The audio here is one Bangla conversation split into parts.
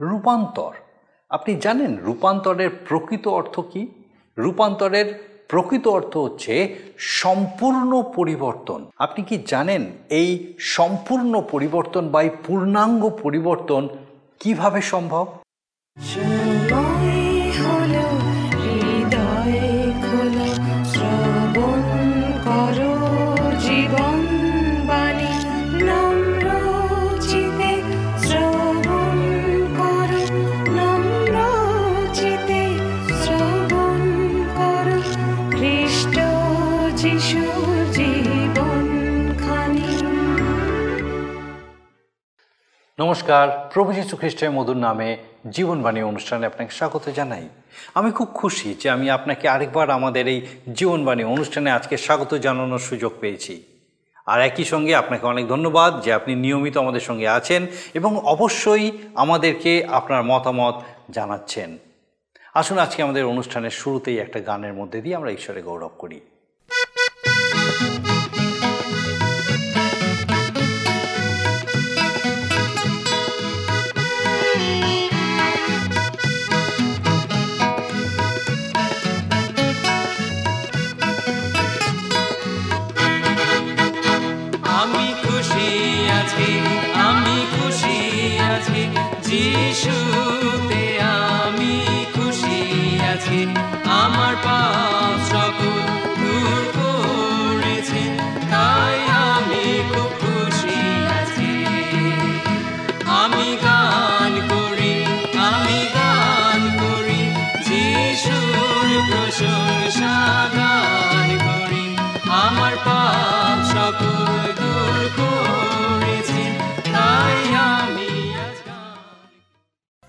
রূপান্তর। আপনি জানেন রূপান্তরের প্রকৃত অর্থ কি? রূপান্তরের প্রকৃত অর্থ হচ্ছে সম্পূর্ণ পরিবর্তন। আপনি কি জানেন এই সম্পূর্ণ পরিবর্তন বা এই পূর্ণাঙ্গ পরিবর্তন কীভাবে সম্ভব? নমস্কার। প্রভু যীশু খ্রিস্টের মধুর নামে জীবনবাণী অনুষ্ঠানে আপনাকে স্বাগত জানাই। আমি খুব খুশি যে আমি আপনাকে আরেকবার আমাদের এই জীবনবাণী অনুষ্ঠানে আজকে স্বাগত জানানোর সুযোগ পেয়েছি। আর একই সঙ্গে আপনাকে অনেক ধন্যবাদ যে আপনি নিয়মিত আমাদের সঙ্গে আছেন এবং অবশ্যই আমাদেরকে আপনার মতামত জানাচ্ছেন। আসুন আজকে আমাদের অনুষ্ঠানের শুরুতেই একটা গানের মধ্যে দিয়ে আমরা ঈশ্বরে গৌরব করি।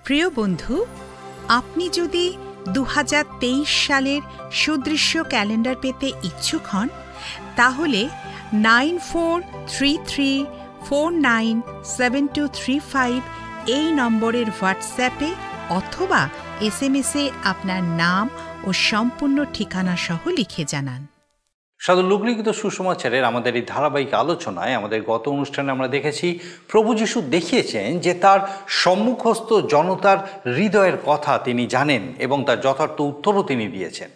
প্রিয় বন্ধু, আপনি যদি দু হাজার তেইশ সালের সুদৃশ্য ক্যালেন্ডার পেতে ইচ্ছুক হন, তাহলে nine four three three four nine seven two three five এই নম্বরের হোয়াটসঅ্যাপে অথবা এস এম এসে আপনার নাম ও সম্পূর্ণ ঠিকানা সহ লিখে জানান। সাধু লুকলিখিত সুসমাচারের আমাদের এই ধারাবাহিক আলোচনায় আমাদের গত অনুষ্ঠানে আমরা দেখেছি, প্রভু যিশু দেখিয়েছেন যে তার সম্মুখস্থ জনতার হৃদয়ের কথা তিনি জানেন এবং তার যথার্থ উত্তরও তিনি দিয়েছেন।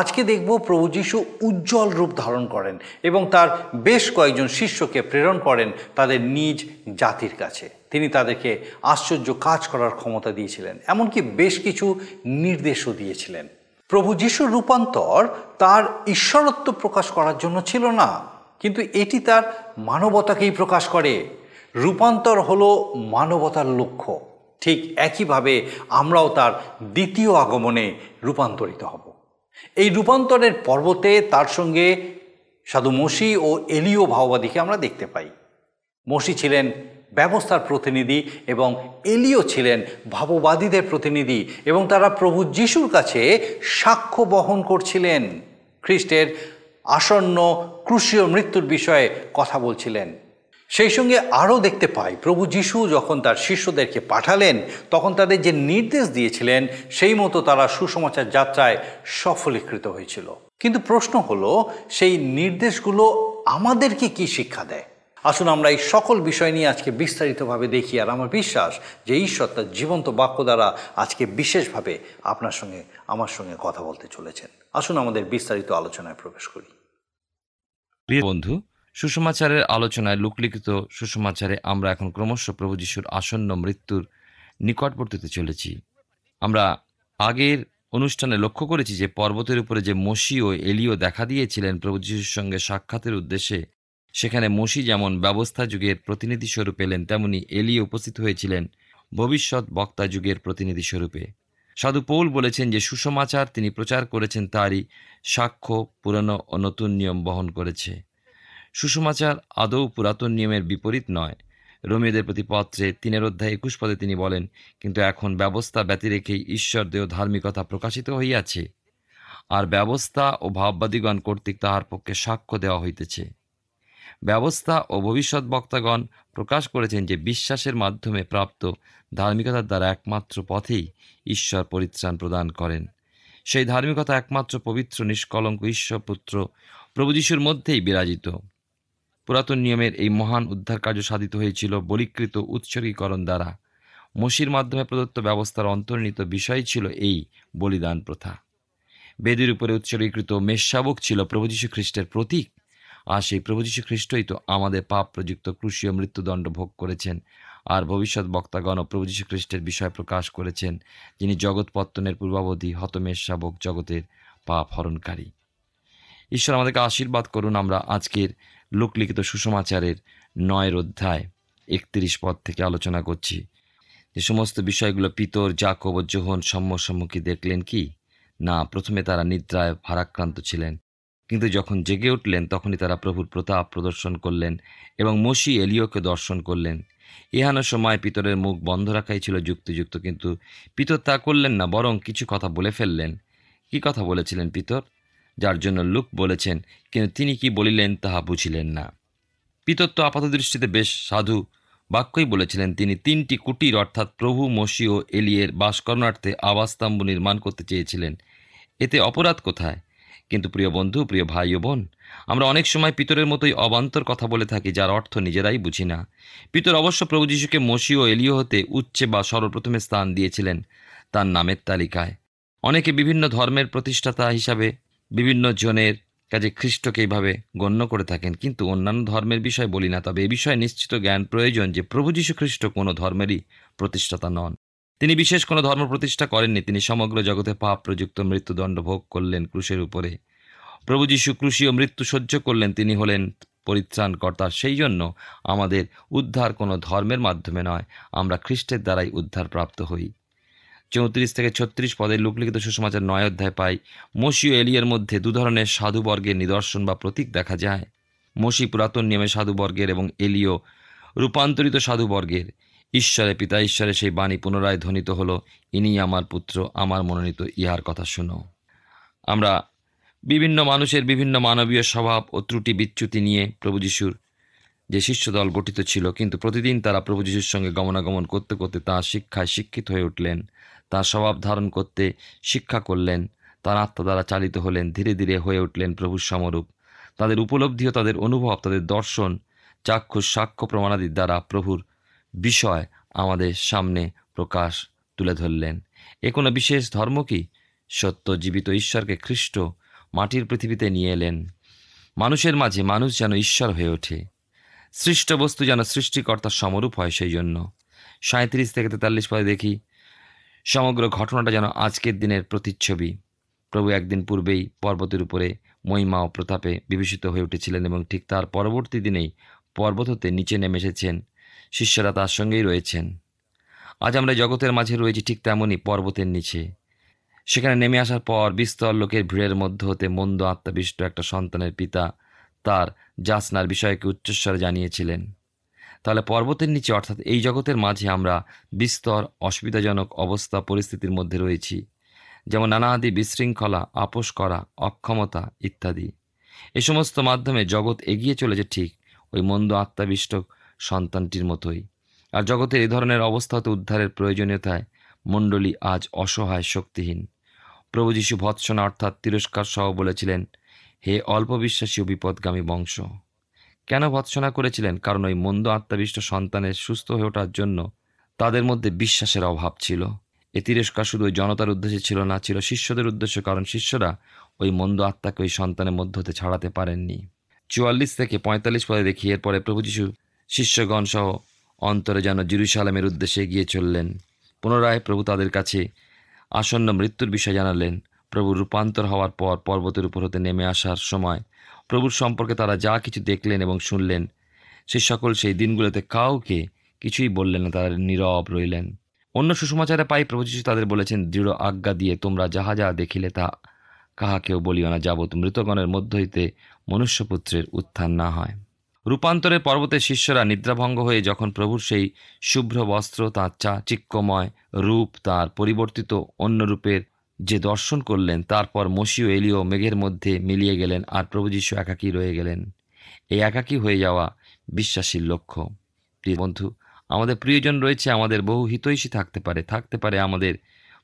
আজকে দেখব প্রভু যিশু উজ্জ্বল রূপ ধারণ করেন এবং তার বেশ কয়েকজন শিষ্যকে প্রেরণ করেন তাদের নিজ জাতির কাছে। তিনি তাদেরকে আশ্চর্য কাজ করার ক্ষমতা দিয়েছিলেন, এমনকি বেশ কিছু নির্দেশও দিয়েছিলেন। প্রভু যিশুর রূপান্তর তার ঈশ্বরত্ব প্রকাশ করার জন্য ছিল না। কিন্তু এটি তার মানবতাকেই প্রকাশ করে। রূপান্তর হলো মানবতার লক্ষ্য। ঠিক একইভাবে আমরাও তার দ্বিতীয় আগমনে রূপান্তরিত হব। এই রূপান্তরের পর্বতে তার সঙ্গে সাধু মসি ও এলিও ভাওবাদীকে আমরা দেখতে পাই। মসি ছিলেন ব্যবস্থার প্রতিনিধি এবং এলিও ছিলেন ভাববাদীদের প্রতিনিধি এবং তারা প্রভু যিশুর কাছে সাক্ষ্য বহন করছিলেন। খ্রিস্টের আসন্ন ক্রুশীয় মৃত্যুর বিষয়ে কথা বলছিলেন। সেই সঙ্গে আরও দেখতে পাই, প্রভু যিশু যখন তার শিষ্যদেরকে পাঠালেন, তখন তাদের যে নির্দেশ দিয়েছিলেন, সেই মতো তারা সুসমাচার যাত্রায় সফলীকৃত হয়েছিল। কিন্তু প্রশ্ন হলো, সেই নির্দেশগুলো আমাদেরকে কি শিক্ষা দেয়? আসুন আমরা এই সকল বিষয় নিয়ে আজকে বিস্তারিতভাবে দেখি। আর আমার বিশ্বাস যে ঈশ্বর তার জীবন্ত বাক্য দ্বারা আজকে বিশেষভাবে আপনার সঙ্গে, আমার সঙ্গে কথা বলতে চলেছেন। আসুন আমাদের বিস্তারিত আলোচনায় প্রবেশ করি। প্রিয় বন্ধু, সুষমাচারের আলোচনায় লোকলিখিত সুষমাচারে আমরা এখন ক্রমশ প্রভু যিশুর আসন্ন মৃত্যুর নিকটবর্তীতে চলেছি। আমরা আগের অনুষ্ঠানে লক্ষ্য করেছি যে পর্বতের উপরে যে মসি ও এলিও দেখা দিয়েছিলেন প্রভু যিশুর সঙ্গে সাক্ষাতের উদ্দেশ্যে সেখানে মসি যেমন ব্যবস্থা যুগের প্রতিনিধি স্বরূপ এলেন, তেমনি এলিও উপস্থিত হয়েছিলেন ভবিষ্যৎ বক্তা যুগের প্রতিনিধি স্বরূপে সাধু পৌল বলেছেন যে সুসমাচার তিনি প্রচার করেছেন, তারই সাক্ষ্য পুরনো ও নতুন নিয়ম বহন করেছে। সুসমাচার আদৌ পুরাতন নিয়মের বিপরীত নয়। রোমিওদের প্রতি পত্রে তিনের অধ্যায় একুশ পদে তিনি বলেন, কিন্তু এখন ব্যবস্থা ব্যতি রেখেই ঈশ্বর দেহ ধার্মিকতা প্রকাশিত হইয়াছে। আর ব্যবস্থা ও ভাববাদীগণ কর্তৃক তাহার পক্ষে সাক্ষ্য দেওয়া হইতেছে। ব্যবস্থা ও ভবিষ্যৎ বক্তাগণ প্রকাশ করেছেন যে বিশ্বাসের মাধ্যমে প্রাপ্ত ধার্মিকতার দ্বারা একমাত্র পথেই ঈশ্বর পরিত্রাণ প্রদান করেন। সেই ধার্মিকতা একমাত্র পবিত্র, নিষ্কলঙ্ক ঈশ্বরপুত্র প্রভু যিশুর মধ্যেই বিরাজিত। পুরাতন নিয়মের এই মহান উদ্ধার কার্য সাধিত হয়েছিল বলিকৃত উৎসর্গীকরণ দ্বারা। মসির মাধ্যমে প্রদত্ত ব্যবস্থার অন্তর্নিহিত বিষয় ছিল এই বলিদান প্রথা। বেদির উপরে উৎসর্গীকৃত মেষশাবক ছিল প্রভু যীশু খ্রিস্টের প্রতীক। আর সেই প্রভু যীশু খ্রিস্টই তো আমাদের পাপ প্রযুক্ত ক্রুশীয় মৃত্যুদণ্ড ভোগ করেছেন। আর ভবিষ্যৎ বক্তাগণ প্রভু যীশু খ্রিস্টের বিষয় প্রকাশ করেছেন, যিনি জগৎ পত্তনের পূর্বাবধি হতমেষ শাবক জগতের পাপ হরণকারী। ঈশ্বর আমাদেরকে আশীর্বাদ করুন আমরা আজকের লোকলিখিত সুষমাচারের নয়ের অধ্যায় একত্রিশ পদ থেকে আলোচনা করছি। যে সমস্ত বিষয়গুলো পিতর জাকব ও যোহন সম্মুখী দেখলেন কি? না, প্রথমে তারা নিদ্রায় ভারাক্রান্ত ছিলেন। কিন্তু যখন জেগে উঠলেন, তখনই তারা প্রভুর প্রতাপ প্রদর্শন করলেন এবং মসি এলিওকে দর্শন করলেন। ইহানো সময় পিতরের মুখ বন্ধ রাখাই ছিল যুক্তিযুক্ত, কিন্তু পিতর তা করলেন না, বরং কিছু কথা বলে ফেললেন। কি কথা বলেছিলেন পিতর? যার জন্য লুক বলেছেন, কিন্তু তিনি কি বলিলেন তাহা বুঝিলেন না। পিতর তো আপাতদৃষ্টিতে বেশ সাধু বাক্যই বলেছিলেন, তিনি তিনটি কুটির, অর্থাৎ প্রভু, মসি ও এলিয়ের বাসকরণার্থে আবাসস্তম্ভ নির্মাণ করতে চেয়েছিলেন। এতে অপরাধ কোথায়? কিন্তু প্রিয় বন্ধু, প্রিয় ভাই ও বোন, আমরা অনেক সময় পিতরের মতোই অবান্তর কথা বলে থাকি, যার অর্থ নিজেরাই বুঝি না। পিতর অবশ্য প্রভু যিশুকে মসি ও এলিও হতে উচ্চে বা সর্বপ্রথমে স্থান দিয়েছিলেন তার নামের তালিকায়। অনেকে বিভিন্ন ধর্মের প্রতিষ্ঠাতা হিসাবে, বিভিন্ন জনের কাজে খ্রিস্টকে এইভাবে গণ্য করে থাকেন, কিন্তু অন্যান্য ধর্মের বিষয় বলি না, তবে এ বিষয়ে নিশ্চিত জ্ঞান প্রয়োজন যে প্রভু যীশু খ্রিস্ট কোনো ধর্মেরই প্রতিষ্ঠাতা নন। তিনি বিশেষ কোনো ধর্ম প্রতিষ্ঠা করেননি। তিনি সমগ্র জগতে পাপ প্রযুক্ত মৃত্যুদণ্ড ভোগ করলেন ক্রুশের উপরে। প্রভু যীশু ক্রুশীয় মৃত্যু সহ্য করলেন, তিনি হলেন পরিত্রাণকর্তা। সেই জন্য আমাদের উদ্ধার কোনো ধর্মের মাধ্যমে নয়, আমরা খ্রিস্টের দ্বারাই উদ্ধার প্রাপ্ত হই। চৌত্রিশ থেকে ছত্রিশ পদে লোকলিখিত সুসমাচার নয় অধ্যায় পাই মসি ও এলিয়ের মধ্যে দু ধরনের সাধুবর্গের নিদর্শন বা প্রতীক দেখা যায়। মসি পুরাতন নিয়মে সাধুবর্গের এবং এলিও রূপান্তরিত সাধুবর্গের। ঈশ্বরে পিতা, ঈশ্বরে সেই বাণী পুনরায় ধ্বনিত হলো। ইনি আমার পুত্র, আমার মনোনীত, ইহার কথা শুনো। আমরা বিভিন্ন মানুষের বিভিন্ন মানবীয় স্বভাব ও ত্রুটি বিচ্যুতি নিয়ে প্রভু যিশুর যে শিষ্যদল গঠিত ছিল, কিন্তু প্রতিদিন তারা প্রভু যিশুর সঙ্গে গমনাগমন করতে করতে তাঁর শিক্ষায় শিক্ষিত হয়ে উঠলেন, তার স্বভাব ধারণ করতে শিক্ষা করলেন, তার আত্মা দ্বারা চালিত হলেন, ধীরে ধীরে হয়ে উঠলেন প্রভুর সমরূপ। তাদের উপলব্ধিও, তাদের অনুভব, তাদের দর্শন, চাক্ষুষ, সাক্ষ্য প্রমাণাদির দ্বারা প্রভুর বিষয় আমাদের সামনে প্রকাশ তুলে ধরলেন। এ কোনো বিশেষ ধর্ম কি? সত্য জীবিত ঈশ্বরকে খ্রিস্ট মাটির পৃথিবীতে নিয়ে এলেন। মানুষের মাঝে মানুষ যেন ঈশ্বর হয়ে ওঠে। সৃষ্ট বস্তু যেন সৃষ্টিকর্তার সমরূপ হয় সেই জন্য। সাঁত্রিশ থেকে তেতাল্লিশ পদে দেখি, সমগ্র ঘটনাটা যেন আজকের দিনের প্রতিচ্ছবি। প্রভু একদিন পূর্বেই পর্বতের উপরে মহিমা ও প্রতাপে বিভূষিত হয়ে উঠেছিলেন এবং ঠিক তার পরবর্তী দিনেই পর্বত হতে নিচে নেমে এসেছেন। শিষ্যরা তার সঙ্গেই রয়েছেন। আজ আমরা জগতের মাঝে রয়েছি ঠিক তেমনই পর্বতের নিচে। সেখানে নেমে আসার পর বিস্তর লোকের ভিড়ের মধ্য হতে মন্দ আত্মাবিষ্ট একটা সন্তানের পিতা তার যাসনার বিষয়কে উচ্চস্বরে জানিয়েছিলেন। তাহলে পর্বতের নিচে অর্থাৎ এই জগতের মাঝে আমরা বিস্তর অসুবিধাজনক অবস্থা পরিস্থিতির মধ্যে রয়েছি। যেমন নানাদি বিশৃঙ্খলা, আপোষ করা, অক্ষমতা ইত্যাদি। এ সমস্ত মাধ্যমে জগৎ এগিয়ে চলেছে ঠিক ওই মন্দ আত্মাবিষ্ট সন্তানটির মতোই। আর জগতের এই ধরনের অবস্থাতে উদ্ধারের প্রয়োজনীয়তায় মণ্ডলী আজ অসহায় শক্তিহীন। প্রভু যীশু ভৎসনা অর্থাৎ তিরস্কার সহ বলেছিলেন, হে অল্প বিশ্বাসী ও বিপদগামী বংশ, কেন ভৎসনা করেছিলেন? কারণ ওই মন্দ আত্মাবিষ্ট সন্তানের সুস্থ হয়ে ওঠার জন্য তাদের মধ্যে বিশ্বাসের অভাব ছিল। এ তিরস্কার শুধু ওই জনতার উদ্দেশ্যে ছিল না, ছিল শিষ্যদের উদ্দেশ্য, কারণ শিষ্যরা ওই মন্দ আত্মাকে ওই সন্তানের মধ্য হতে ছাড়াতে পারেননি। চুয়াল্লিশ থেকে পঁয়তাল্লিশ পদে দেখি, এরপরে প্রভু যীশু শিষ্যগণ সহ অন্তরে যেন জিরুসালামের উদ্দেশ্যে এগিয়ে চললেন। পুনরায় প্রভু তাদের কাছে আসন্ন মৃত্যুর বিষয় জানালেন। প্রভুর রূপান্তর হওয়ার পর পর্বতের উপর হতে নেমে আসার সময় প্রভুর সম্পর্কে তারা যা কিছু দেখলেন এবং শুনলেন, সে সকল সেই দিনগুলোতে কাউকে কিছুই বললেন না, তারা নীরব রইলেন। অন্য সুসমাচারে পাই প্রভু যীশু তাদের বলেছেন, দৃঢ় আজ্ঞা দিয়ে তোমরা যাহা যাহা দেখিলে তা কাহাকেও বলিও না যাবত মৃতগণের মধ্য হইতে মনুষ্যপুত্রের উত্থান না হয়। রূপান্তরের পর্বতের শিষ্যরা নিদ্রাভঙ্গ হয়ে যখন প্রভুর সেই শুভ্র বস্ত্র, তাঁর চা, চিক্কময় রূপ, তার পরিবর্তিত অন্য রূপের যে দর্শন করলেন, তারপর মসিও এলিও মেঘের মধ্যে মিলিয়ে গেলেন আর প্রভু যীশু একাকী রয়ে গেলেন। এই একাকী হয়ে যাওয়া বিশ্বাসীর লক্ষ্য। প্রিয় বন্ধু, আমাদের প্রিয়জন রয়েছে, আমাদের বহু হিতৈষী থাকতে পারে থাকতে পারে আমাদের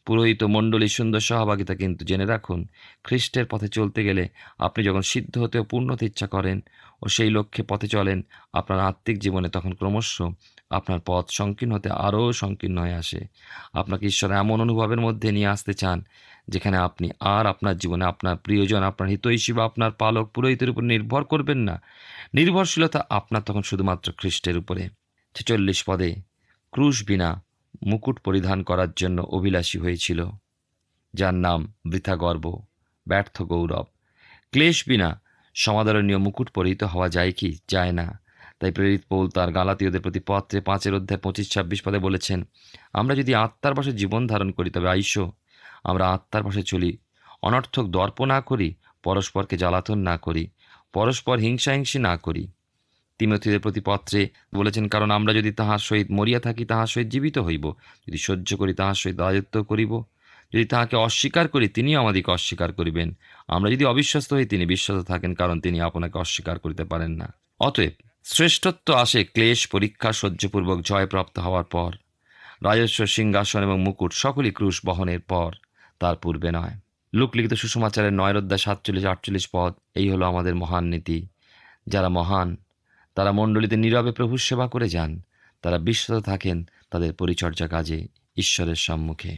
পুরোহিত মণ্ডলী সুন্দর সহভাগিতা, কিন্তু জেনে রাখুন, খ্রিস্টের পথে চলতে গেলে আপনি যখন সিদ্ধ হতে ও পূর্ণ ইচ্ছা করেন ও সেই লক্ষ্যে পথে চলেন। আপনার আত্মিক জীবনে তখন ক্রমশ আপনার পথ সংকীর্ণ হতে আরও সংকীর্ণ হয়ে আসে। আপনাকে ঈশ্বর এমন অনুভবের মধ্যে নিয়ে আসতে চান, যেখানে আপনি আর আপনার জীবনে আপনার প্রিয়জন, আপনার হিতৈষী বা আপনার পালক পুরোহিতের উপর নির্ভর করবেন না। নির্ভরশীলতা আপনার তখন শুধুমাত্র খ্রিস্টের উপরে। ছেচল্লিশ পদে ক্রুশ বিনা মুকুট পরিধান করার জন্য অভিলাষী হয়েছিল, যার নাম বৃথা গর্ব ব্যর্থ গৌরব। ক্লেশ বিনা সমাদরণীয় মুকুট পরিহিত হওয়া যায় কি? যায় না। তাই প্রেরিত পৌল তার গালাতীয়দের প্রতি পত্রে পাঁচের অধ্যায় পঁচিশ ছাব্বিশ পদে বলেছেন, আমরা যদি আত্মার পাশে জীবন ধারণ করি, তবে আইসো, আমরা আত্মার পাশে চলি। অনর্থক দর্প না করি, পরস্পরকে জ্বালাতন না করি, পরস্পর হিংসাহিংসি না করি। তিমথীদের প্রতি পত্রে বলেছেন, কারণ আমরা যদি তাহার সহিত মরিয়া থাকি, তাহার সহিত জীবিত হইব। যদি সহ্য করি, তাহার সহিত রাজত্ব করিব। যদি তাহাকে অস্বীকার করি, তিনিও আমাদিকে অস্বীকার করিবেন। আমরা যদি অবিশ্বস্ত হই, তিনি বিশ্বাস থাকেন, কারণ তিনি আপনাকে অস্বীকার করিতে পারেন না। অতএব শ্রেষ্ঠত্ব আসে ক্লেশ, পরীক্ষা সহ্যপূর্বক জয়প্রাপ্ত হওয়ার পর। রাজস্ব, সিংহাসন এবং মুকুট সকলই ক্রুশ বহনের পর, তার পূর্বে নয়। লোকলিখিত সুষমাচারের নয় সাতচল্লিশ, আটচল্লিশ পদ, এই হলো আমাদের মহান নীতি। যারা মহান, তারা মণ্ডলীতে নীরবে প্রভুর সেবা করে যান। তারা বিশ্বত থাকেন তাদের পরিচর্যা কাজে, ঈশ্বরের সম্মুখে।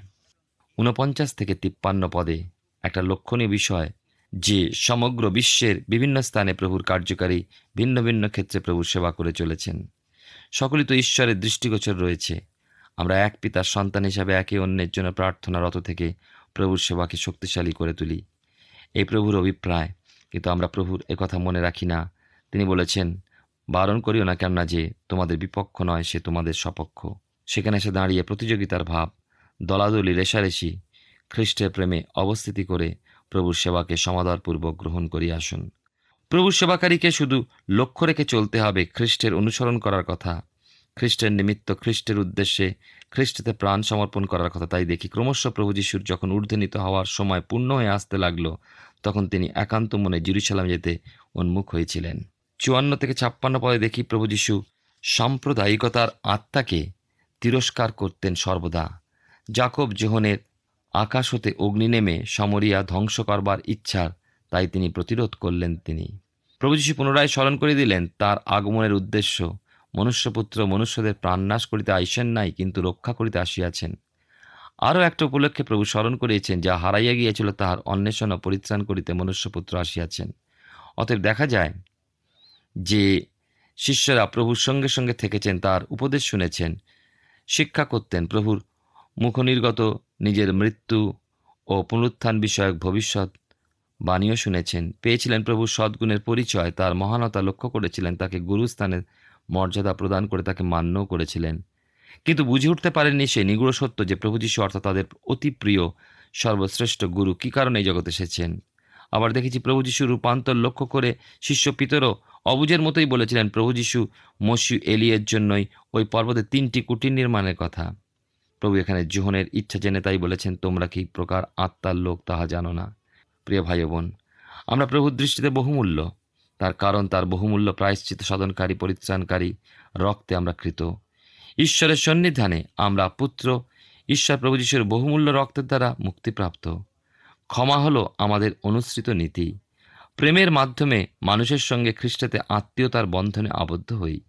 ঊনপঞ্চাশ থেকে তিপ্পান্ন পদে একটা লক্ষণীয় বিষয় যে সমগ্র বিশ্বের বিভিন্ন স্থানে প্রভুর কার্যকারী, ভিন্ন ভিন্ন ক্ষেত্রে প্রভুর সেবা করে চলেছেন। সকলেই তো ঈশ্বরের দৃষ্টিগোচর রয়েছে। আমরা এক পিতার সন্তান হিসাবে একে অন্যের জন্য প্রার্থনারত থেকে প্রভুর সেবাকে শক্তিশালী করে তুলি। এই প্রভুর অভিপ্রায়, কিন্তু আমরা প্রভুর একথা মনে রাখি না। তিনি বলেছেন, বারণ করিও না কেননা যে তোমাদের বিপক্ষ নয়, সে তোমাদের সপক্ষ। সেখানে এসে দাঁড়িয়ে প্রতিযোগিতার ভাব দলাদলি রেশারেশি, খ্রিস্টের প্রেমে অবস্থিতি করে প্রভুর সেবাকে সমাদরপূর্বক গ্রহণ করিয়া আসুন। প্রভুর সেবাকারীকে শুধু লক্ষ্য রেখে চলতে হবে, খ্রিস্টের অনুসরণ করার কথা। খ্রিস্টের নিমিত্ত, খ্রিস্টের উদ্দেশ্যে খ্রিস্টতে প্রাণ সমর্পণ করার কথা তাই দেখি। ক্রমশ প্রভু যিশুর যখন ঊর্ধ্বনীত হওয়ার সময় পূর্ণ হয়ে আসতে লাগল, তখন তিনি একান্ত মনে জেরুসালাম যেতে উন্মুখ হয়েছিলেন। চুয়ান্ন থেকে ছাপ্পান্ন পদে দেখি প্রভু যিশু সাম্প্রদায়িকতার আত্মাকে তিরস্কার করতেন সর্বদা। জাকব জোহনের আকাশ হতে অগ্নি নেমে সমরিয়া ধ্বংস করবার ইচ্ছার তাই তিনি প্রতিরোধ করলেন তিনি। প্রভু যিশু পুনরায় স্মরণ করে দিলেন, তার আগমনের উদ্দেশ্য। মনুষ্যপুত্র মনুষ্যদের প্রাণনাশ করিতে আইসেন নাই, কিন্তু রক্ষা করিতে আসিয়াছেন। আরও একটা উপলক্ষে প্রভু স্মরণ করিয়েছেন, যা হারাইয়া গিয়েছিল, তাহার অন্বেষণ ও পরিত্রাণ করিতে মনুষ্যপুত্র আসিয়াছেন। অতএব দেখা যায় যে শিষ্যরা প্রভুর সঙ্গে সঙ্গে থেকেছেন, তার উপদেশ শুনেছেন, শিক্ষা করতেন, প্রভুর মুখনির্গত নিজের মৃত্যু ও পুনরুত্থান বিষয়ক ভবিষ্যৎ বাণীও শুনেছেন। পেয়েছিলেন প্রভু সদ্গুণের পরিচয়, তার মহানতা লক্ষ্য করেছিলেন, তাকে গুরুস্থানের মর্যাদা প্রদান করে তাকে মান্যও করেছিলেন। কিন্তু বুঝে উঠতে পারেননি সে নিগুড় সত্য যে প্রভু যীশু অর্থাৎ তাদের অতি প্রিয় সর্বশ্রেষ্ঠ গুরু কী কারণে এই জগতে এসেছেন? আবার দেখেছি প্রভু যীশু রূপান্তর লক্ষ্য করে শিষ্য পিতরও অবুজের মতোই বলেছিলেন, প্রভু যীশু মসিউ এলিয়ের জন্যই ওই পর্বতে তিনটি কুটির নির্মাণের কথা। প্রভু এখানে জোহনের ইচ্ছা জেনে তাই বলেছেন, তোমরা কি প্রকার আত্মার লোক তাহা জানো না? প্রিয় ভাই বোন, আমরা প্রভুর দৃষ্টিতে বহুমূল্য। তার কারণ, তার বহুমূল্য প্রায়শ্চিত সাধনকারী, পরিত্রাণকারী রক্তে আমরা কৃত। ঈশ্বরের সন্নিধানে আমরা পুত্র, ঈশ্বর প্রভু যিশুর বহুমূল্য রক্তের দ্বারা মুক্তিপ্রাপ্ত। ক্ষমা হলো আমাদের অনুসৃত নীতি। প্রেমের মাধ্যমে মানুষের সঙ্গে খ্রিস্টাতে আত্মীয়তার বন্ধনে আবদ্ধ হই।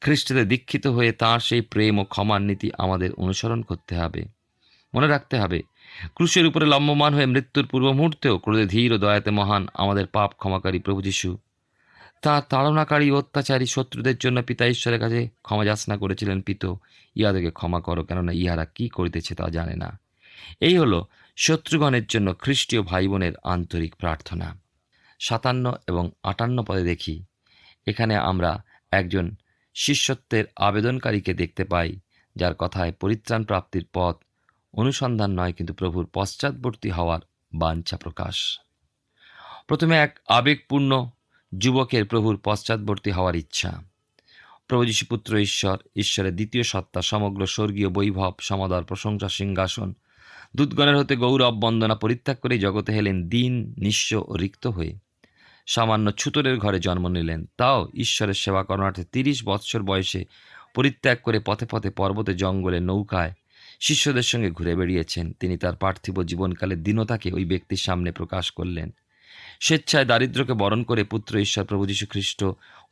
খ্রিস্টতে দীক্ষিত হয়ে তাঁর সেই প্রেম ও ক্ষমার নীতি আমাদের অনুসরণ করতে হবে। মনে রাখতে হবে, ক্রুশের উপরে লম্বমান হয়ে মৃত্যুর পূর্ব মুহূর্তেও ক্রোধে ধীর ও দয়াতে মহান আমাদের পাপ ক্ষমাকারী প্রভু যিশু। তাঁর তাড়নাকারী অত্যাচারী শত্রুদের জন্য পিতা ঈশ্বরের কাছে ক্ষমা যাচনা করেছিলেন পিত। ইহাদেরকে ক্ষমা করো, কেননা ইহারা কি করিতেছে তা জানে না। এই হলো শত্রুগণের জন্য খ্রিস্টীয় ভাই বোনের আন্তরিক প্রার্থনা। সাতান্ন এবং আটান্ন পদে দেখি, এখানে আমরা একজন শিষ্যত্বের আবেদনকারীকে দেখতে পাই, যার কথায় পরিত্রাণ প্রাপ্তির পথ, অনুসন্ধান নয় কিন্তু প্রভুর পশ্চাৎবর্তী হওয়ার বাঞ্ছা প্রকাশ। প্রথমে এক আবেগপূর্ণ যুবকের প্রভুর পশ্চাৎবর্তী হওয়ার ইচ্ছা। প্রভু ঈশ্বর, ঈশ্বরের দ্বিতীয় সত্তা, সমগ্র স্বর্গীয় বৈভব, সমাদর, প্রশংসা, সিংহাসন দুধগণের হতে গৌরব, বন্দনা পরিত্যাগ করে জগতে হেলেন দিন, নিঃস্ব ও রিক্ত হয়ে। সামান্য ছুতরের ঘরে জন্ম নিলেন। তাও ঈশ্বরের সেবা করণার্থে তিরিশ বৎসর বয়সে পরিত্যাগ করে পথে পথে পর্বতে জঙ্গলে নৌকায় শিষ্যদের সঙ্গে ঘুরে বেড়িয়েছেন। তিনি তার পার্থিব জীবনকালে দীনতাকে ওই ব্যক্তির সামনে প্রকাশ করলেন। স্বেচ্ছায় দারিদ্র্যকে বরণ করে পুত্র ঈশ্বর প্রভু খ্রিস্ট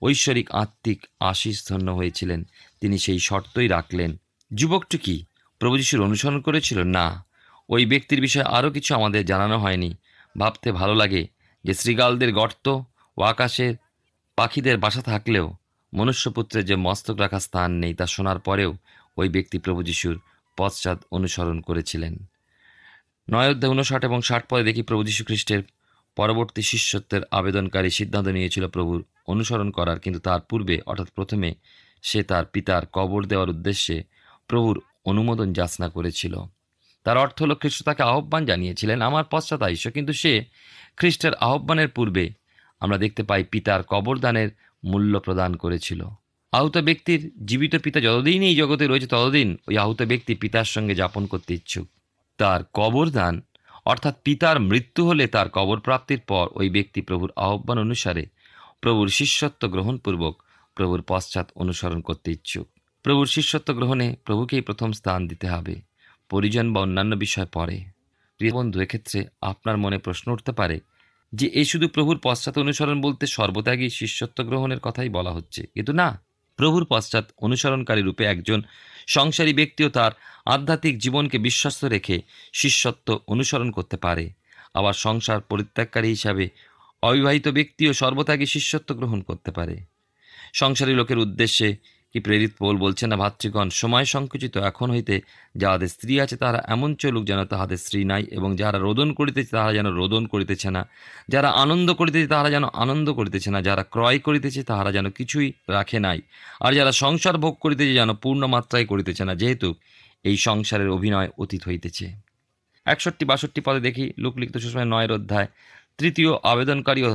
ঐশ্বরিক আত্মিক আশিস ধন্য হয়েছিলেন। তিনি সেই শর্তই রাখলেন। যুবকটি কি প্রভু যীশুর অনুসরণ করেছিল? না। ওই ব্যক্তির বিষয়ে আরও কিছু আমাদের জানানো হয়নি। ভাবতে ভালো লাগে যে শ্রীগালদের গর্ত ও আকাশের পাখিদের বাসা থাকলেও মনুষ্যপুত্রের যে মস্তক রাখা স্থান নেই তা শোনার পরেও ওই ব্যক্তি প্রভু যিশুর পশ্চাৎ অনুসরণ করেছিলেন। নয় অধ্যায় উনষাট এবং ষাট পরে দেখি প্রভু যীশু খ্রিস্টের পরবর্তী শিষ্যত্বের আবেদনকারী সিদ্ধান্ত নিয়েছিল প্রভুর অনুসরণ করার, কিন্তু তার পূর্বে অর্থাৎ প্রথমে সে তার পিতার কবর দেওয়ার উদ্দেশ্যে প্রভুর অনুমোদন যাচনা করেছিল। তার অর্থ হল খ্রিস্ট তাকে আহ্বান জানিয়েছিলেন, আমার আইস কিন্তু সে খ্রিস্টের আহ্বানের পূর্বে আমরা দেখতে পাই পিতার কবরদানের মূল্য প্রদান করেছিল। আহত ব্যক্তির জীবিত পিতা যতদিন এই জগতে রয়েছে ততদিন ওই আহত ব্যক্তি পিতার সঙ্গে যাপন করতে ইচ্ছুক। তার কবরদান, অর্থাৎ পিতার মৃত্যু হলে তার কবর প্রাপ্তির পর ওই ব্যক্তি প্রভুর আহ্বান অনুসারে প্রভুর শিষ্যত্ব গ্রহণপূর্বক প্রভুর পশ্চাৎ অনুসরণ করতে ইচ্ছুক। প্রভুর শিষ্যত্ব গ্রহণে প্রভুকেই প্রথম স্থান দিতে হবে। পরিজন বা অন্যান্য বিষয় পরে প্রিয় বন্ধু, এক্ষেত্রে আপনার মনে প্রশ্ন উঠতে পারে যে, এই শুধু প্রভুর পশ্চাৎ অনুসরণ বলতে সর্বত্যাগী শিষ্যত্ব গ্রহণের কথাই বলা হচ্ছে। কিন্তু না, প্রভুর পশ্চাৎ অনুসরণকারী রূপে একজন সংসারী ব্যক্তিও তার আধ্যাত্মিক জীবনকে বিশ্বস্ত রেখে শিষ্যত্ব অনুসরণ করতে পারে। আবার সংসার পরিত্যাগকারী হিসাবে অবিবাহিত ব্যক্তিও সর্বত্যাগী শিষ্যত্ব গ্রহণ করতে পারে। সংসারী লোকের উদ্দেশ্যে কি প্রেরিত পৌল বলছে না ভাতৃগণ? সময় সংকুচিত এখন হইতে যাহাদের স্ত্রী আছে তাহারা এমন চলুক যেন তাহাদের স্ত্রী নাই এবং যারা রোদন করিতেছে তাহারা যেন রোদন করিতেছে না। যারা আনন্দ করিতেছে তাহারা যেন আনন্দ করিতেছে না। যারা ক্রয় করিতেছে তাহারা যেন কিছুই রাখে নাই। আর যারা সংসার ভোগ করিতেছে যেন পূর্ণ মাত্রায় করিতেছে না। যেহেতু এই সংসারের অভিনয় অতীত হইতেছে। একষট্টি বাষট্টি পদে দেখি লোকলিখিত সুসময় নয়ের অধ্যায়, তৃতীয় আবেদনকারীও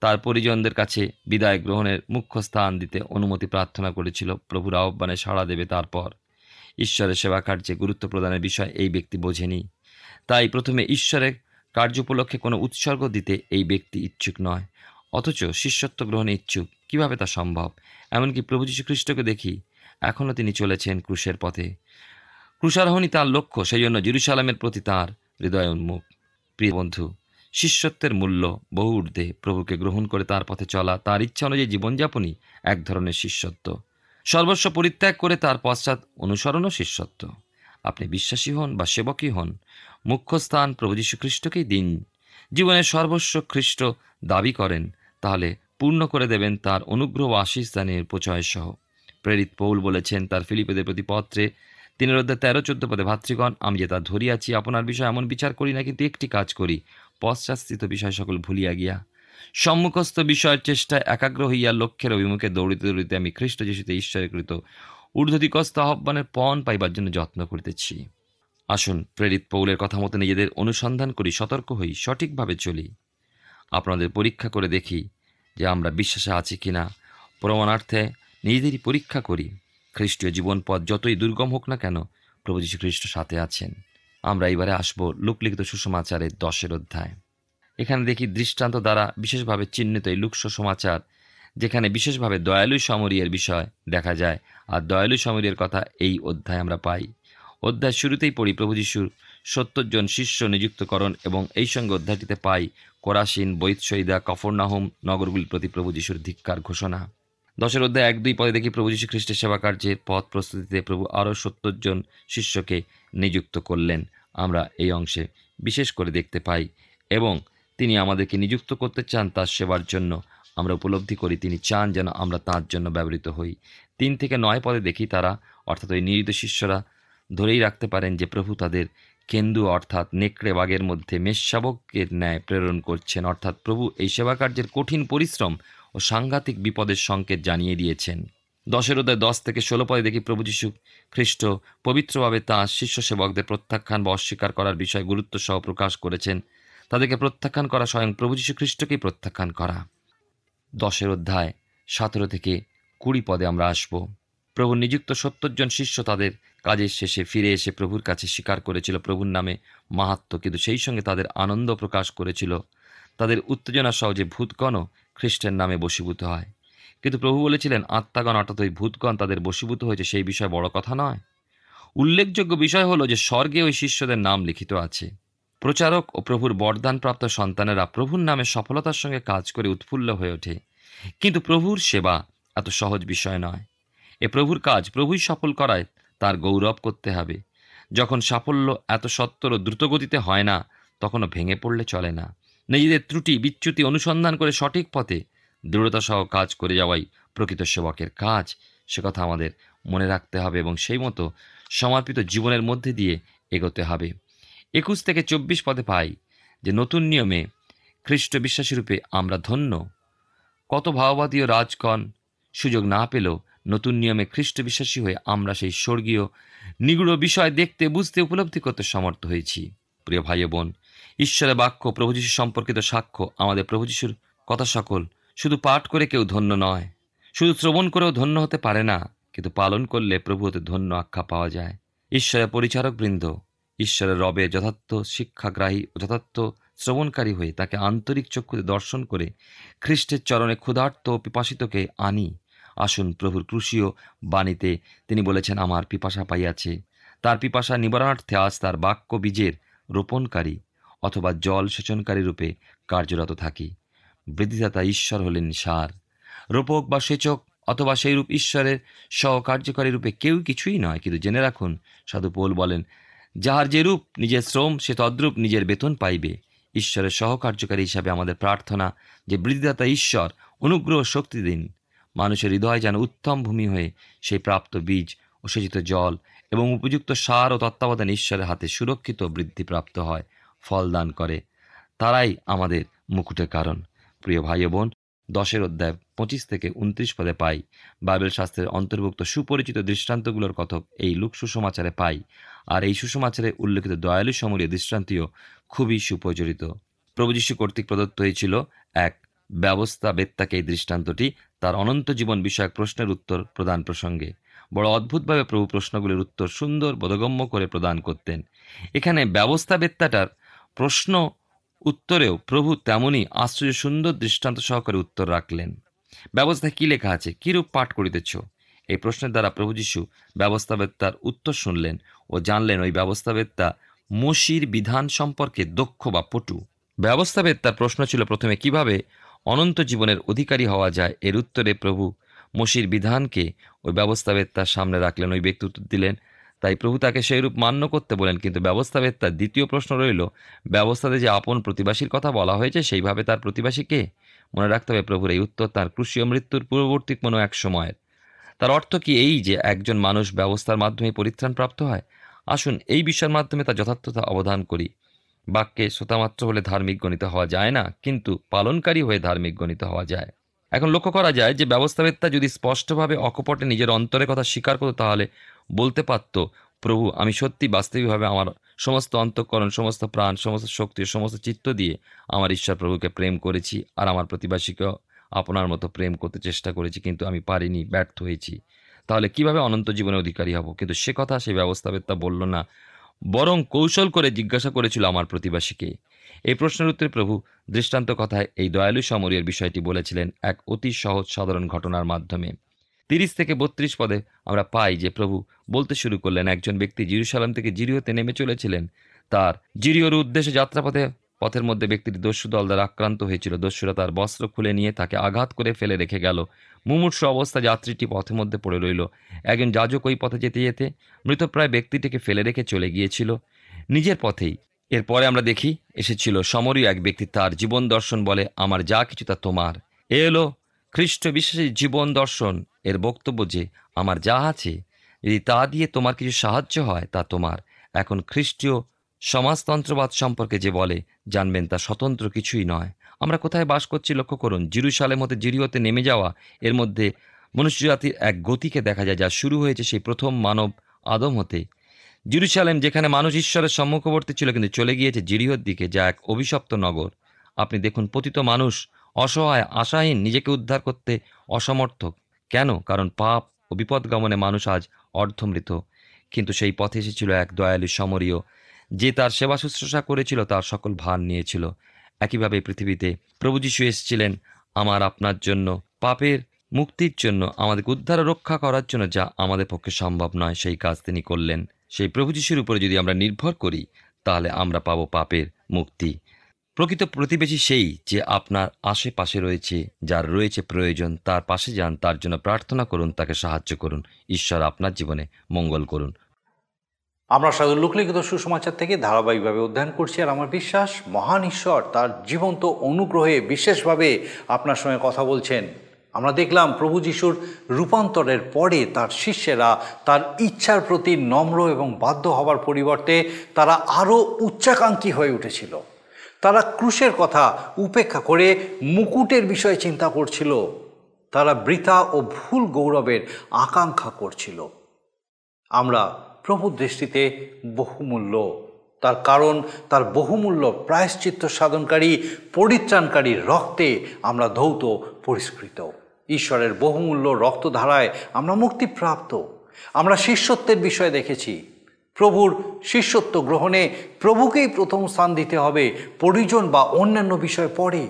তার পরিজনদের কাছে বিদায় গ্রহণের মুখ্য স্থান দিতে অনুমতি প্রার্থনা করেছিল প্রভুর আহ্বানে সাড়া দেবে তারপর। ঈশ্বরের সেবা কার্যে গুরুত্ব প্রদানের বিষয় এই ব্যক্তি বোঝেনি। তাই প্রথমে ঈশ্বরের কার্য উপলক্ষে কোনো উৎসর্গ দিতে এই ব্যক্তি ইচ্ছুক নয়। অথচ শিষ্যত্ব গ্রহণে ইচ্ছুক। কীভাবে তা সম্ভব? এমনকি প্রভু খ্রিস্টকে দেখি এখনও তিনি চলেছেন ক্রুশের পথে। ক্রুশারোহণই তার লক্ষ্য সেই জন্য জেরুসালামের প্রতি তাঁর হৃদয় উন্মুখ। প্রিয় বন্ধু শিষ্যত্বের মূল্য বহু ঊর্ধ্বে প্রভুকে গ্রহণ করে তার পথে চলা, তার ইচ্ছা অনুযায়ী জীবনযাপনই এক ধরনের শিষ্যত্ব। সর্বস্ব পরিত্যাগ করে তার পশ্চাৎ অনুসরণও শিষ্যত্ব। আপনি বিশ্বাসী হন বা সেবকই হন, মুখ্য স্থান প্রভু যীশু খ্রিস্টকেই দিন। জীবনের সর্বস্ব খ্রিস্ট দাবি করেন, তাহলে পূর্ণ করে দেবেন তার অনুগ্রহ ও আশীষ দানের প্রচয় সহ। প্রেরিত পৌল বলেছেন তার ফিলিপেদের প্রতি পত্রে তিনের অধ্যায় তেরো, চোদ্দ পদে, ভাতৃগণ, আমি যে তা ধরিয়াছি, আপনার বিষয়ে এমন বিচার করি না কিন্তু একটি কাজ করি পশ্চাৎস্থিত বিষয় সকল ভুলিয়া গিয়া। সম্মুখস্থ বিষয়ের চেষ্টায় একাগ্র হইয়া লক্ষ্যের অভিমুখে দৌড়িতে দৌড়িতে আমি খ্রিস্ট যিশুতে ঈশ্বরের কৃত ঊর্ধ্বদিকস্ত আহ্বানের পণ পাইবার জন্য যত্ন করিতেছি। আসুন, প্রেরিত পৌলের কথা মতো নিজেদের অনুসন্ধান করি, সতর্ক হই, সঠিকভাবে চলি। আপনাদের পরীক্ষা করে দেখি যে আমরা বিশ্বাসে আছি কিনা। প্রমাণার্থে নিজেদেরই পরীক্ষা করি। খ্রিস্টীয় জীবন পথ যতই দুর্গম হোক না কেন, প্রভু যীশু খ্রিস্ট সাথে আছেন। আমরা এবারে আসব লোকলিখিত সুসমাচারের দশের অধ্যায়। এখানে দেখি দৃষ্টান্ত দ্বারা বিশেষভাবে চিহ্নিত এই লুক সুসমাচার যেখানে বিশেষভাবে দয়ালু সমরিয়ের বিষয় দেখা যায়। আর দয়ালু সমরিয়ের কথা এই অধ্যায় আমরা পাই। অধ্যায় শুরুতেই পড়ি, প্রভু যিশুর সত্তর জন শিষ্য নিযুক্তকরণ এবং এই সঙ্গে অধ্যায়টিতে পাই, কোরাসিন বৈৎসইদা কফরনাহুম নগরগুলির প্রতি প্রভু যিশুর ধিক্কার ঘোষণা। দশের অধ্যায় এক, দুই পদে দেখি প্রভু যীশু খ্রিস্টের সেবা কার্যের পথ প্রস্তুতিতে প্রভু আরও সত্তর জন শিষ্যকে নিযুক্ত করলেন। আমরা এই অংশে বিশেষ করে দেখতে পাই, এবং তিনি আমাদেরকে নিযুক্ত করতে চান তার সেবার জন্য। আমরা উপলব্ধি করি, তিনি চান যেন আমরা তার জন্য ব্যবহৃত হই। তিন থেকে নয় পদে দেখি তারা, অর্থাৎ ওই নিয়োজিত শিষ্যরা, ধরেই রাখতে পারেন যে প্রভু তাদের কেন্দু, অর্থাৎ নেকড়ে বাগের মধ্যে মেষশাবকের ন্যায় প্রেরণ করছেন। অর্থাৎ প্রভু এই সেবা কার্যের কঠিন পরিশ্রম ও সাংঘাতিক বিপদের সংকেত জানিয়ে দিয়েছেন। দশের অধ্যায় দশ থেকে ষোলো পদে দেখি প্রভু যীশু খ্রিস্ট পবিত্রভাবে তাঁর শিষ্য সেবকদের প্রত্যাখ্যান বা অস্বীকার করার বিষয়ে গুরুত্ব সহ প্রকাশ করেছেন। তাদেরকে প্রত্যাখ্যান করা স্বয়ং প্রভু যীশু খ্রিস্টকেই প্রত্যাখ্যান করা। দশের অধ্যায় সতেরো থেকে কুড়ি পদে আমরা আসব। প্রভু নিযুক্ত সত্তর জন শিষ্য তাদের কাজের শেষে ফিরে এসে প্রভুর কাছে স্বীকার করেছিল প্রভুর নামে মাহাত্ম কিন্তু সেই সঙ্গে তাদের আনন্দ প্রকাশ করেছিল। তাদের উত্তেজনা সহ যে ভূতগণও খ্রিস্টের নামে বশীভূত হয়। কিন্তু প্রভু বলেছিলেন, আত্মাগণ অর্থাৎ ওই ভূতগণ তাদের বশীভূত হয়েছে, সেই বিষয়ে বড় কথা নয়। উল্লেখযোগ্য বিষয় হলো যে স্বর্গে ওই শিষ্যদের নাম লিখিত আছে। প্রচারক ও প্রভুর বরদানপ্রাপ্ত সন্তানেরা প্রভুর নামে সফলতার সঙ্গে কাজ করে উৎফুল্ল হয়ে ওঠে। কিন্তু প্রভুর সেবা এত সহজ বিষয় নয়। এ প্রভুর কাজ প্রভুই সফল করায় তার গৌরব করতে হবে। যখন সাফল্য এত সত্তর ও দ্রুতগতিতে হয় না, তখনও ভেঙে পড়লে চলে না। নিজেদের ত্রুটি, বিচ্যুতি অনুসন্ধান করে সঠিক পথে দৃঢ়তা সহ কাজ করে যাওয়াই প্রকৃত সেবকের কাজ। সে কথা আমাদের মনে রাখতে হবে এবং সেই মতো সমর্পিত জীবনের মধ্যে দিয়ে এগোতে হবে। একুশ থেকে চব্বিশ পদে পাই যে নতুন নিয়মে খ্রিস্ট বিশ্বাসী রূপে আমরা ধন্য। কত ভাওবাদী ও রাজগণ সুযোগ না পেলেও নতুন নিয়মে খ্রিস্ট বিশ্বাসী হয়ে আমরা সেই স্বর্গীয় নিগুড় বিষয় দেখতে, বুঝতে, উপলব্ধি করতে সমর্থ হয়েছি। প্রিয় ভাই বোন ঈশ্বরের বাক্য, প্রভু যীশু সম্পর্কিত সাক্ষ্য, আমাদের প্রভু যীশুর কথা সকল। শুধু পাঠ করে কেউ ধন্য নয়। শুধু শ্রবণ করেও ধন্য হতে পারে না, কিন্তু পালন করলে প্রভু হতে ধন্য আখ্যা পাওয়া যায়। ঈশ্বরের পরিচারক বৃন্দ, ঈশ্বরের রবে যথার্থ শিক্ষাগ্রাহী ও যথার্থ শ্রবণকারী হয়ে তাকে আন্তরিক চক্ষুতে দর্শন করে খ্রিস্টের চরণে ক্ষুধার্ত পিপাসিতকে আনি। আসুন প্রভুর ক্রুশীয় বাণীতে তিনি বলেছেন, আমার পিপাসা পাইয়াছে। তার পিপাসা নিবারণার্থে আজ তার বাক্য বীজের রোপণকারী অথবা জল সেচনকারী রূপে কার্যরত থাকি। বৃদ্ধিদাতা ঈশ্বর হলেন সার। রোপক বা সেচক অথবা সেইরূপ ঈশ্বরের সহকার্যকারী রূপে কেউ কিছুই নয়। কিন্তু জেনে রাখুন, সাধু পৌল বলেন, যাহার যে রূপ নিজের শ্রম, সে তদ্রূপ নিজের বেতন পাইবে। ঈশ্বরের সহকার্যকারী হিসাবে আমাদের প্রার্থনা যে বৃদ্ধিদাতা ঈশ্বর অনুগ্রহ শক্তি দিন। মানুষের হৃদয় যেন উত্তম ভূমি হয়ে সেই প্রাপ্ত বীজ ও সেচিত জল এবং উপযুক্ত সার ও তত্ত্বাবধান ঈশ্বরের হাতে সুরক্ষিত বৃদ্ধিপ্রাপ্ত হয়। ফল দান করে। তারাই আমাদের মুকুটের কারণ। প্রিয় ভাই বোন, দশের অধ্যায় পঁচিশ থেকে উনত্রিশ পদে পাই। বাইবেল শাস্ত্রের অন্তর্ভুক্ত সুপরিচিত দৃষ্টান্তগুলোর কথক এই লোক সুসমাচারে পাই। আর এই সুসমাচারে উল্লেখিত দয়ালু সমরীয় দৃষ্টান্তীয় খুবই সুপ্রচলিত প্রভু যীশু কর্তৃক প্রদত্ত হয়েছিল এক ব্যবস্থা বেত্তাকে এই দৃষ্টান্তটি তার অনন্ত জীবন বিষয়ক প্রশ্নের উত্তর প্রদান প্রসঙ্গে। বড় অদ্ভুতভাবে প্রভু প্রশ্নগুলির উত্তর সুন্দর বোধগম্য করে প্রদান করতেন। এখানে ব্যবস্থা বেত্তাটার প্রশ্ন উত্তরেও প্রভু তেমনই আশ্চর্য সুন্দর দৃষ্টান্ত সহকারে উত্তর রাখলেন। ব্যবস্থায় কি লেখা আছে? কীরূপ পাঠ করিতেছ? এই প্রশ্নের দ্বারা প্রভু যীশু ব্যবস্থাবেত্তার উত্তর শুনলেন ও জানলেন ওই ব্যবস্থাবেত্তা মসির বিধান সম্পর্কে দক্ষ বা পটু। ব্যবস্থাবেত্তার প্রশ্ন ছিল প্রথমে কীভাবে অনন্ত জীবনের অধিকারী হওয়া যায়? এর উত্তরে প্রভু মসির বিধানকে ওই ব্যবস্থাবেত্তার সামনে রাখলেন, ওই ব্যক্তি উত্তর দিলেন তাই প্রভু তাকে সেইরূপ মান্য করতে বলেন, কিন্তু ব্যবস্থাবেত্তার দ্বিতীয় প্রশ্ন রইল, ব্যবস্থাতে যে আপন প্রতিবাসীর কথা বলা হয়েছে, সেইভাবে তার প্রতিবাসী কে? মনে রাখতে হবে প্রভুর এই উত্তর, তার ক্রুশীয় মৃত্যুর পূর্ববর্তী কোনো এক সময়ের। তার অর্থ কি এই যে একজন মানুষ ব্যবস্থার মাধ্যমে পরিত্রাণ প্রাপ্ত হয়? আসুন এই বিষয়ের মাধ্যমে তার যথার্থতা অবধান করি। বাক্যে শ্রোতামাত্র হলে ধার্মিক গণিত হওয়া যায় না, কিন্তু পালনকারী হয়ে ধার্মিক গণিত হওয়া যায়। এখন লক্ষ্য করা যায় যে ব্যবস্থাবেত্তা যদি স্পষ্টভাবে অকপটে নিজের অন্তরের কথা স্বীকার করতো, তাহলে বলতে পারত, প্রভু, আমি সত্যি বাস্তবিকভাবে আমার সমস্ত অন্তঃকরণ, সমস্ত প্রাণ, সমস্ত শক্তি, সমস্ত চিত্ত দিয়ে আমার ঈশ্বর প্রভুকে প্রেম করেছি আর আমার প্রতিবাসীকেও আপনার মতো প্রেম করতে চেষ্টা করেছি, কিন্তু আমি পারিনি, ব্যর্থ হয়েছি। তাহলে কীভাবে অনন্ত জীবনের অধিকারী হব? কিন্তু সে কথা সেই ব্যবস্থাবেত্তা বলল না। বরং কৌশল করে জিজ্ঞাসা করেছিল আমার প্রতিবাসীকে। এই প্রশ্নের উত্তরে প্রভু দৃষ্টান্ত কথায় এই দয়ালু সমরীয়ের বিষয়টি বলেছিলেন এক অতি সহজ সাধারণ ঘটনার মাধ্যমে। তিরিশ থেকে বত্রিশ পদে আমরা পাই যে প্রভু বলতে শুরু করলেন, একজন ব্যক্তি জিরুসালাম থেকে জিরিওতে নেমে চলেছিলেন। তার জিরিওর উদ্দেশ্যে যাত্রাপথে পথের মধ্যে ব্যক্তিটি দস্যু দল দ্বারা আক্রান্ত হয়েছিল। দস্যুরা তার বস্ত্র খুলে নিয়ে তাকে আঘাত করে ফেলে রেখে গেল। মুমূর্ষ অবস্থা যাত্রীটি পথের মধ্যে পড়ে রইল। একজন যাজক ওই পথে যেতে যেতে মৃতপ্রায় ব্যক্তিটিকে ফেলে রেখে চলে গিয়েছিল। নিজের পথেই। এরপরে আমরা দেখি, এসেছিল সমরীয় এক ব্যক্তি, তার জীবন দর্শন বলে, আমার যা কিছু তা তোমার। এ এলো খ্রিস্ট বিশ্বাসী জীবন দর্শন। এর বক্তব্য যে, আমার যা আছে, যদি তা দিয়ে তোমার কিছু সাহায্য হয়, তা তোমার। এখন খ্রিস্টীয় সমাজতন্ত্রবাদ সম্পর্কে যে বলে, জানবেন তা স্বতন্ত্র কিছুই নয়। আমরা কোথায় বাস করছি লক্ষ্য করুন জিরুসালেম হতে জিরিওতে নেমে যাওয়া, এর মধ্যে মনুষ্যজাতির এক গতিকে দেখা যায় যা শুরু হয়েছে সেই প্রথম মানব আদম হতে। জিরুসালেম যেখানে মানুষ ঈশ্বরের সম্মুখবর্তী ছিল কিন্তু চলে গিয়েছে জিরিহর দিকে, যা এক অভিশপ্ত নগর। আপনি দেখুন, পতিত মানুষ অসহায়, আশাহীন, নিজেকে উদ্ধার করতে অসমর্থক। কেন? কারণ পাপ ও বিপদ গমনে মানুষ আজ অর্ধমৃত। কিন্তু সেই পথে এসেছিল এক দয়ালু, সমরীয় যে তার সেবা শুশ্রূষা করেছিল, তার সকল ভার নিয়েছিল। একইভাবে পৃথিবীতে প্রভু যীশু এসেছিলেন আমার আপনার জন্য, পাপের মুক্তির জন্য, আমাদেরকে উদ্ধার রক্ষা করার জন্য, যা আমাদের পক্ষে সম্ভব নয়। সেই কাজ তিনি করলেন। সেই প্রভু যিশুর উপরে যদি আমরা নির্ভর করি, তাহলে আমরা পাবো পাপের মুক্তি। প্রকৃত প্রতিবেশী সেই যে আপনার আশেপাশে রয়েছে, যার রয়েছে প্রয়োজন, তার পাশে যান, তার জন্য প্রার্থনা করুন, তাকে সাহায্য করুন। ঈশ্বর আপনার জীবনে মঙ্গল করুন। আমরা সাধু লোকলিখিত সুসমাচার থেকে ধারাবাহিকভাবে অধ্যয়ন করছি আর আমার বিশ্বাস মহান ঈশ্বর তার জীবন্ত অনুগ্রহে বিশেষভাবে আপনার সঙ্গে কথা বলছেন। আমরা দেখলাম প্রভু যিশুর রূপান্তরের পরে তার শিষ্যেরা তার ইচ্ছার প্রতি নম্র এবং বাধ্য হবার পরিবর্তে তারা আরও উচ্চাকাঙ্ক্ষী হয়ে উঠেছিল। তারা ক্রুশের কথা উপেক্ষা করে মুকুটের বিষয়ে চিন্তা করছিল। তারা বৃথা ও ভুল গৌরবের আকাঙ্ক্ষা করছিল। আমরা প্রভু দৃষ্টিতে বহুমূল্য। তার কারণ, তার বহুমূল্য প্রায়শ্চিত্ত সাধনকারী, পরিত্রাণকারী রক্তে আমরা ধৌত, পরিষ্কৃত। ঈশ্বরের বহুমূল্য রক্তধারায় আমরা মুক্তিপ্রাপ্ত। আমরা শিষ্যত্বের বিষয়ে দেখেছি, প্রভুর শিষ্যত্ব গ্রহণে প্রভুকেই প্রথম স্থান দিতে হবে, পরিজন বা অন্যান্য বিষয় পরে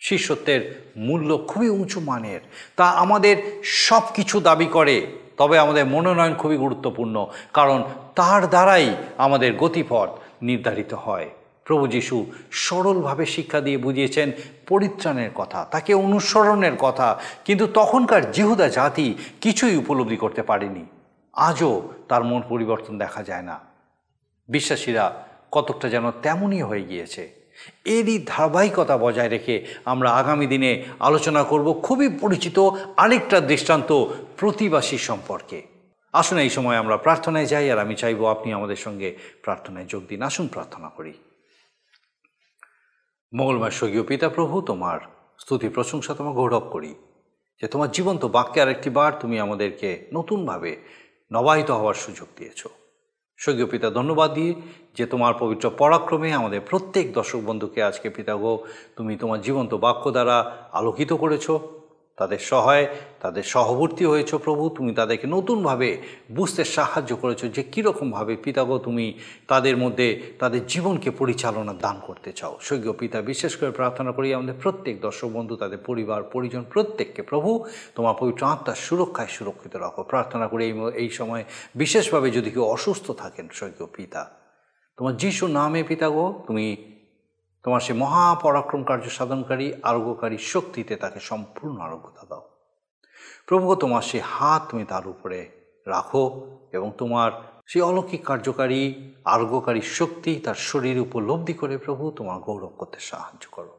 শিষ্যত্বের মূল্য খুবই উঁচু মানের, তা আমাদের সব কিছু দাবি করে। তবে আমাদের মনোনয়ন খুবই গুরুত্বপূর্ণ, কারণ তার দ্বারাই আমাদের গতিপথ নির্ধারিত হয়। প্রভু যিশু সরলভাবে শিক্ষা দিয়ে বুঝিয়েছেন পরিত্রাণের কথা, তাকে অনুসরণের কথা, কিন্তু তখনকার জিহুদা জাতি কিছুই উপলব্ধি করতে পারেনি। আজও তার মন পরিবর্তন দেখা যায় না। বিশ্বাসীরা কতকটা যেন তেমনই হয়ে গিয়েছে। এরই ধারাবাহিকতা বজায় রেখে আমরা আগামী দিনে আলোচনা করব খুবই পরিচিত আরেকটা দৃষ্টান্ত প্রতিবাসী সম্পর্কে। আসুন এই সময় আমরা প্রার্থনায় যাই আর আমি চাইব আপনি আমাদের সঙ্গে প্রার্থনায় যোগ দিন। আসুন প্রার্থনা করি। মঙ্গলময় স্বর্গীয় পিতা প্রভু তোমার স্তুতি প্রশংসা তোমার গৌরব করি যে তোমার জীবন্ত বাক্যে আরেকটি বার তুমি আমাদেরকে নতুনভাবে নবায়িত হওয়ার সুযোগ দিয়েছ। স্বর্গীয় পিতা, ধন্যবাদ দিয়ে যে তোমার পবিত্র পরাক্রমে আমাদের প্রত্যেক দর্শক বন্ধুকে আজকে পিতাগো তুমি তোমার জীবন্ত বাক্য দ্বারা আলোকিত করেছ। তাদের সহায়, তাদের সহবর্তী হয়েছো প্রভু, তুমি তাদেরকে নতুনভাবে বুঝতে সাহায্য করেছ যে কীরকমভাবে পিতাগো তুমি তাদের মধ্যে তাদের জীবনকে পরিচালনা দান করতে চাও। স্বর্গীয় পিতা, বিশেষ করে প্রার্থনা করি আমাদের প্রত্যেক দর্শক বন্ধু, তাদের পরিবার, পরিজন প্রত্যেককে প্রভু, তোমার পবিত্র আত্মার সুরক্ষায় সুরক্ষিত রাখো। প্রার্থনা করি এই এই সময় বিশেষভাবে যদি কেউ অসুস্থ থাকেন, স্বর্গীয় পিতা, তোমার যিশু নামে পিতাগো, তুমি তোমার সে মহাপরাক্রম কার্য সাধনকারী, আরোগ্যকারী শক্তিতে তাকে সম্পূর্ণ আরোগ্যতা দাও। প্রভু, তোমার সে হাত তুমি তার উপরে রাখো এবং তোমার সেই অলৌকিক কার্যকারী, আরোগ্যকারী শক্তি তার শরীর উপলব্ধি করে প্রভু, তোমার গৌরব করতে সাহায্য করো।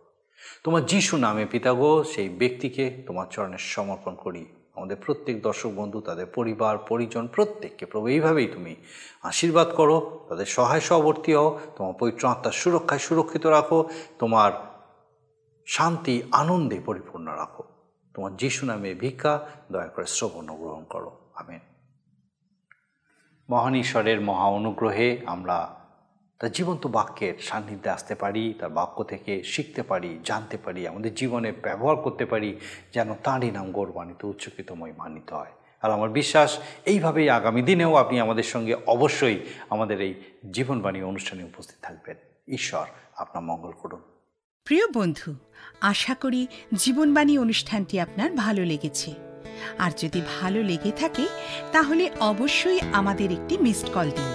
তোমার যিশু নামে পিতাগো, সেই ব্যক্তিকে তোমার চরণে সমর্পণ করি। আমাদের প্রত্যেক দর্শক বন্ধু, তাদের পরিবার, পরিজন, প্রত্যেককে প্রভু, এইভাবেই তুমি আশীর্বাদ করো, তাদের সহায় সহবর্তী হও, তোমার পবিত্র আত্মার সুরক্ষায় সুরক্ষিত রাখো, তোমার শান্তি, আনন্দে পরিপূর্ণ রাখো। তোমার যিশু নামে ভিক্ষা, দয়া করে শ্রবণ গ্রহণ করো। আমেন। মহান ঈশ্বরের মহা অনুগ্রহে আমরা তার জীবন্ত বাক্যের সান্নিধ্যে আসতে পারি, তার বাক্য থেকে শিখতে পারি, জানতে পারি, আমাদের জীবনে ব্যবহার করতে পারি, যেন তাঁরই নাম গৌরবান্বিত, উচ্চকিতময় মানিত হয়। আর আমার বিশ্বাস, এইভাবেই আগামী দিনেও আপনি আমাদের সঙ্গে অবশ্যই আমাদের এই জীবনবাণী অনুষ্ঠানে উপস্থিত থাকবেন। ঈশ্বর আপনার মঙ্গল করুন। প্রিয় বন্ধু, আশা করি জীবনবাণী অনুষ্ঠানটি আপনার ভালো লেগেছে। আর যদি ভালো লেগে থাকে, তাহলে অবশ্যই আমাদের একটি মিসড কল দিন।